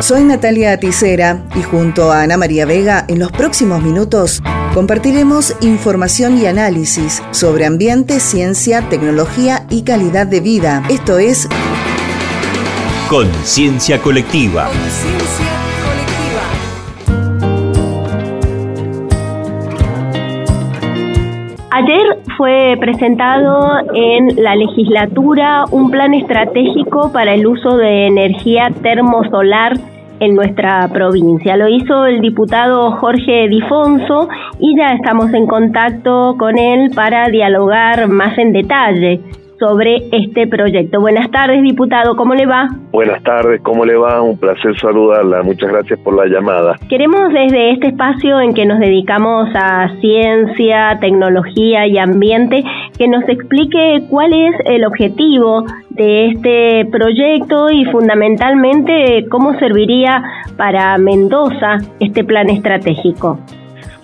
Soy Natalia Aticera y junto a Ana María Vega en los próximos minutos compartiremos información y análisis sobre ambiente, ciencia, tecnología y calidad de vida. Esto es Conciencia Colectiva. Ayer fue presentado en la legislatura un plan estratégico para el uso de energía termosolar en nuestra provincia. Lo hizo el diputado Jorge Difonso y ya estamos en contacto con él para dialogar más en detalle sobre este proyecto. Buenas tardes, diputado, ¿cómo le va? Buenas tardes, ¿cómo le va? Un placer saludarla. Muchas gracias por la llamada. Queremos desde este espacio en que nos dedicamos a ciencia, tecnología y ambiente que nos explique cuál es el objetivo de este proyecto y fundamentalmente cómo serviría para Mendoza este plan estratégico.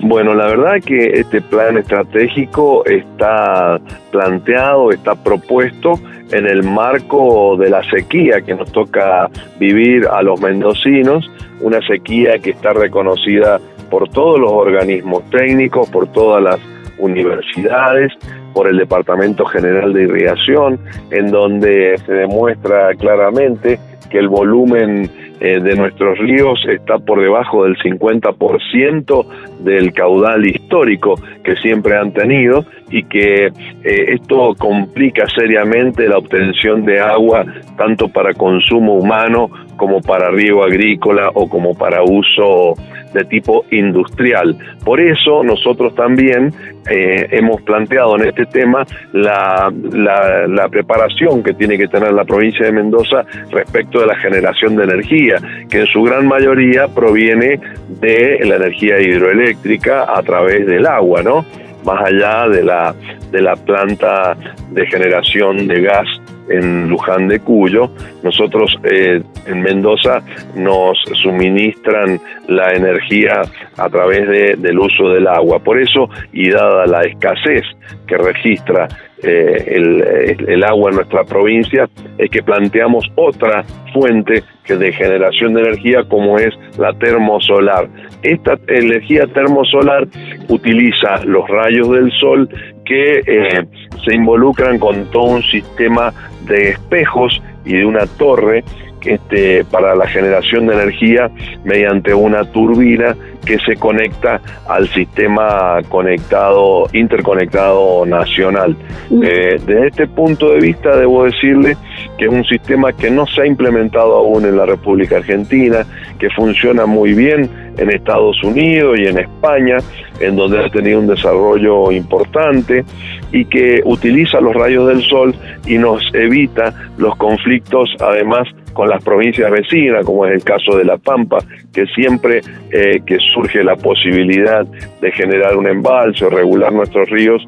Bueno, la verdad que este plan estratégico está planteado, está propuesto en el marco de la sequía que nos toca vivir a los mendocinos, una sequía que está reconocida por todos los organismos técnicos, por todas las universidades, por el Departamento General de Irrigación, en donde se demuestra claramente que el volumen eh, de nuestros ríos está por debajo del 50% del caudal histórico que siempre han tenido y que eh, esto complica seriamente la obtención de agua tanto para consumo humano como para riego agrícola o como para uso de tipo industrial. Por eso nosotros también eh, hemos planteado en este tema la, la, preparación que tiene que tener la provincia de Mendoza respecto de la generación de energía, que en su gran mayoría proviene de la energía hidroeléctrica a través del agua, ¿no? Más allá de la, de la planta de generación de gas en Luján de Cuyo. Nosotros eh, en Mendoza nos suministran la energía a través de, del uso del agua. Por eso, y dada la escasez que registra eh, el, el, agua en nuestra provincia, es que planteamos otra fuente que de generación de energía como es la termosolar. Esta energía termosolar utiliza los rayos del sol que eh, se involucran con todo un sistema de espejos y de una torre este, para la generación de energía mediante una turbina que se conecta al sistema conectado, interconectado nacional. Eh, desde este punto de vista debo decirle que es un sistema que no se ha implementado aún en la República Argentina, que funciona muy bien en Estados Unidos y en España, en donde ha tenido un desarrollo importante y que utiliza los rayos del sol y nos evita los conflictos además con las provincias vecinas, como es el caso de La Pampa, que siempre eh, que surge la posibilidad de generar un embalse o regular nuestros ríos,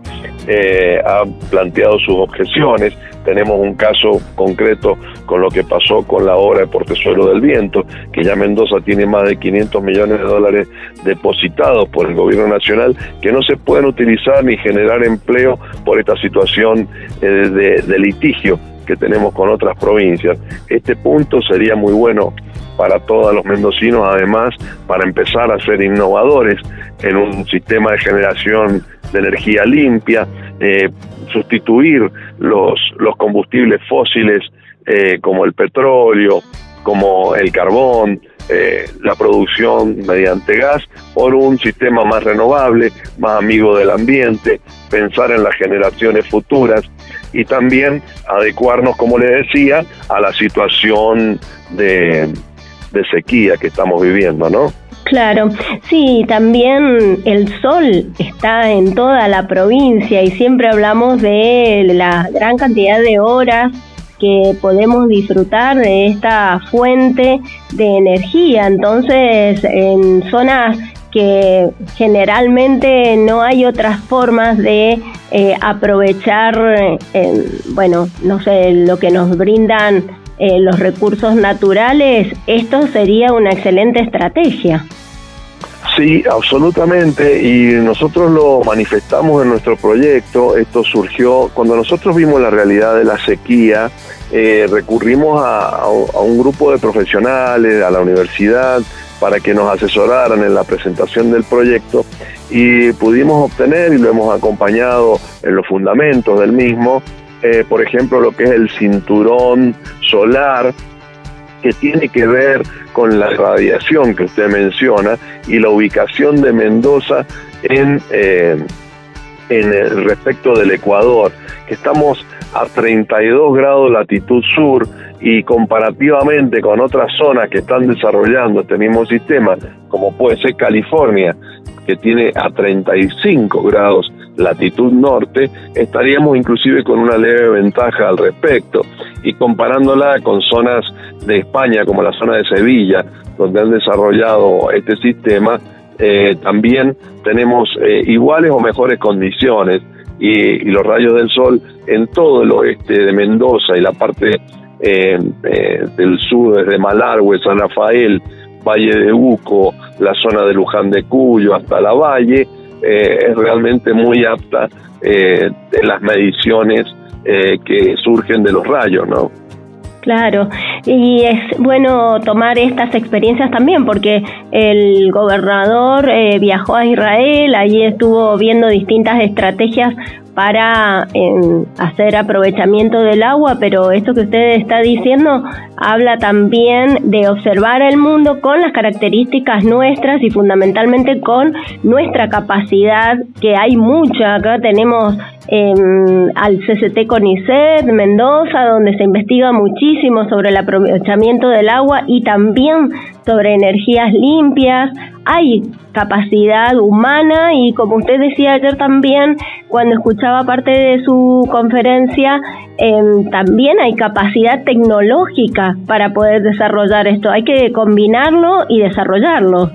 eh, ha planteado sus objeciones. Tenemos un caso concreto con lo que pasó con la obra de Portezuelo del Viento, que ya Mendoza tiene más de 500 millones de dólares depositados por el gobierno nacional, que no se pueden utilizar ni generar empleo por esta situación eh, de litigio que tenemos con otras provincias. Este punto sería muy bueno para todos los mendocinos, además, para empezar a ser innovadores en un sistema de generación de energía limpia, eh, sustituir los, los combustibles fósiles eh, como el petróleo, como el carbón, eh, la producción mediante gas por un sistema más renovable, más amigo del ambiente, pensar en las generaciones futuras y también adecuarnos, como le decía, a la situación de, sequía que estamos viviendo, ¿no? Claro, sí, también el sol está en toda la provincia y siempre hablamos de la gran cantidad de horas que podemos disfrutar de esta fuente de energía. Entonces, en zonas que generalmente no hay otras formas de eh, aprovechar, eh, bueno, no sé, lo que nos brindan eh, los recursos naturales, esto sería una excelente estrategia. Sí, absolutamente, y nosotros lo manifestamos en nuestro proyecto. Esto surgió cuando nosotros vimos la realidad de la sequía, eh, recurrimos a, un grupo de profesionales, a la universidad, para que nos asesoraran en la presentación del proyecto y pudimos obtener y lo hemos acompañado en los fundamentos del mismo, eh, por ejemplo, lo que es el cinturón solar, que tiene que ver con la radiación que usted menciona y la ubicación de Mendoza en, eh, en el respecto del Ecuador, que estamos a 32 grados latitud sur y comparativamente con otras zonas que están desarrollando este mismo sistema, como puede ser California, que tiene a 35 grados latitud norte, estaríamos inclusive con una leve ventaja al respecto. Y comparándola con zonas de España, como la zona de Sevilla, donde han desarrollado este sistema, eh, también tenemos eh, iguales o mejores condiciones y, los rayos del sol en todo el oeste de Mendoza y la parte eh, del sur, desde Malargüe, San Rafael, Valle de Uco, la zona de Luján de Cuyo hasta la Valle, es realmente muy apta en las mediciones que surgen de los rayos, ¿no? Claro, y es bueno tomar estas experiencias también porque el gobernador eh, viajó a Israel, allí estuvo viendo distintas estrategias para hacer aprovechamiento del agua, pero esto que usted está diciendo habla también de observar el mundo con las características nuestras y fundamentalmente con nuestra capacidad, que hay mucha. Acá tenemos em, al CCT CONICET Mendoza, donde se investiga muchísimo sobre el aprovechamiento del agua y también sobre energías limpias. Hay capacidad humana y como usted decía ayer también, cuando escuchaba parte de su conferencia, em, también hay capacidad tecnológica para poder desarrollar esto. Hay que combinarlo y desarrollarlo.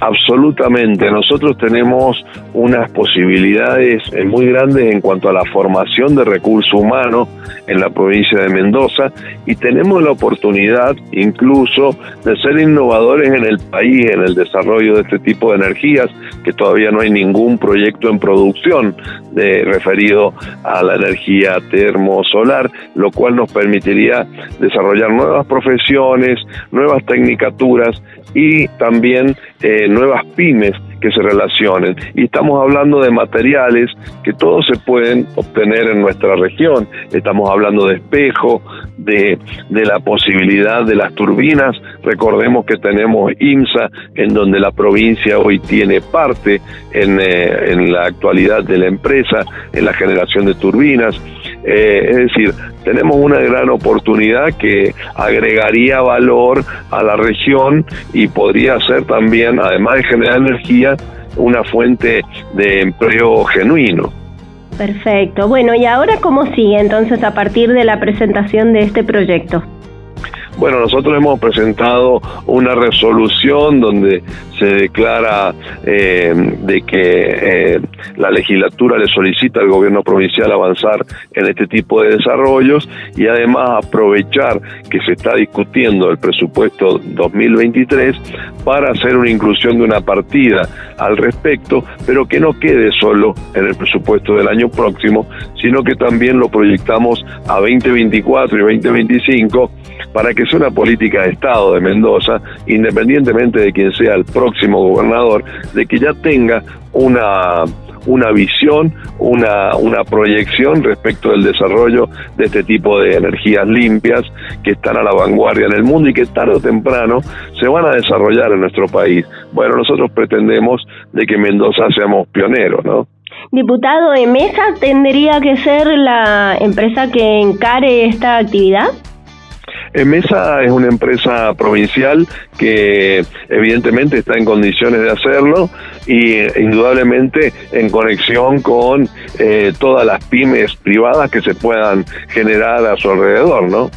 Absolutamente, nosotros tenemos unas posibilidades eh, muy grandes en cuanto a la formación de recursos humanos en la provincia de Mendoza y tenemos la oportunidad incluso de ser innovadores en el país en el desarrollo de este tipo de energías, que todavía no hay ningún proyecto en producción de, referido a la energía termosolar, lo cual nos permitiría desarrollar nuevas profesiones, nuevas tecnicaturas y también eh, nuevas pymes que se relacionen. Y estamos hablando de materiales que todos se pueden obtener en nuestra región. Estamos hablando de espejo, de, de la posibilidad de las turbinas. Recordemos que tenemos IMSA, en donde la provincia hoy tiene parte en, eh, en la actualidad de la empresa, en la generación de turbinas. Eh, es decir, tenemos una gran oportunidad que agregaría valor a la región y podría ser también, además de generar energía, una fuente de empleo genuino. Perfecto. Bueno, ¿y ahora cómo sigue entonces a partir de la presentación de este proyecto? Bueno, nosotros hemos presentado una resolución donde se declara eh, de que eh, la legislatura le solicita al gobierno provincial avanzar en este tipo de desarrollos y además aprovechar que se está discutiendo el presupuesto 2023 para hacer una inclusión de una partida al respecto, pero que no quede solo en el presupuesto del año próximo, sino que también lo proyectamos a 2024 y 2025 para que sea una política de Estado de Mendoza, independientemente de quién sea el próximo gobernador, de que ya tenga una una visión, una, una proyección respecto del desarrollo de este tipo de energías limpias que están a la vanguardia en el mundo y que tarde o temprano se van a desarrollar en nuestro país. Bueno, nosotros pretendemos de que Mendoza seamos pioneros, ¿no? Diputado, ¿Emesa tendría que ser la empresa que encare esta actividad? Mesa es una empresa provincial que evidentemente está en condiciones de hacerlo y indudablemente en conexión con eh, todas las pymes privadas que se puedan generar a su alrededor, ¿no?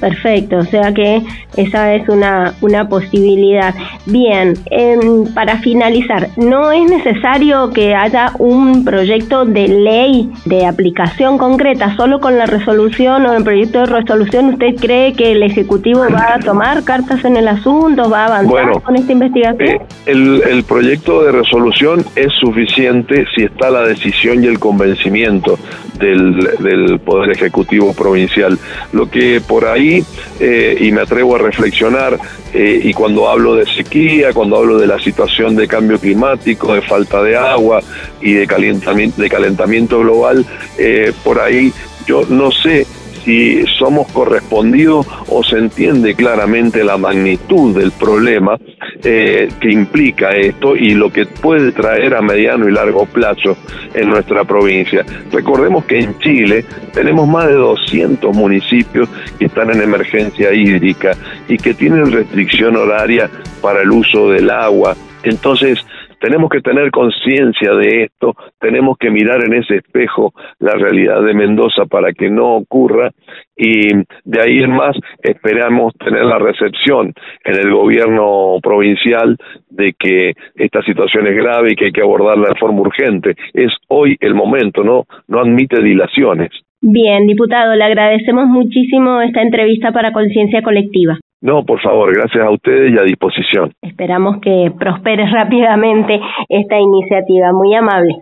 Perfecto, o sea que esa es una, una posibilidad. Bien, em, para finalizar, ¿no es necesario que haya un proyecto de ley de aplicación concreta? ¿Solo con la resolución o el proyecto de resolución usted cree que el Ejecutivo va a tomar cartas en el asunto, va a avanzar con esta investigación? Eh, el, el proyecto de resolución es suficiente si está la decisión y el convencimiento del, del Poder Ejecutivo Provincial. Lo por ahí, eh, y me atrevo a reflexionar, eh, y cuando hablo de sequía, cuando hablo de la situación de cambio climático, de falta de agua y de calentamiento, de calentamiento global, eh, por ahí yo no sé si somos correspondidos o se entiende claramente la magnitud del problema eh, que implica esto y lo que puede traer a mediano y largo plazo en nuestra provincia. Recordemos que en Chile tenemos más de 200 municipios que están en emergencia hídrica y que tienen restricción horaria para el uso del agua. Entonces, tenemos que tener conciencia de esto, tenemos que mirar en ese espejo la realidad de Mendoza para que no ocurra y de ahí en más esperamos tener la recepción en el gobierno provincial de que esta situación es grave y que hay que abordarla de forma urgente. Es hoy el momento, no no admite dilaciones. Bien, diputado, le agradecemos muchísimo esta entrevista para Conciencia Colectiva. No, por favor, gracias a ustedes y a disposición. Esperamos que prospere rápidamente esta iniciativa. Muy amable.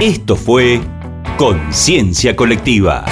Esto fue Conciencia Colectiva.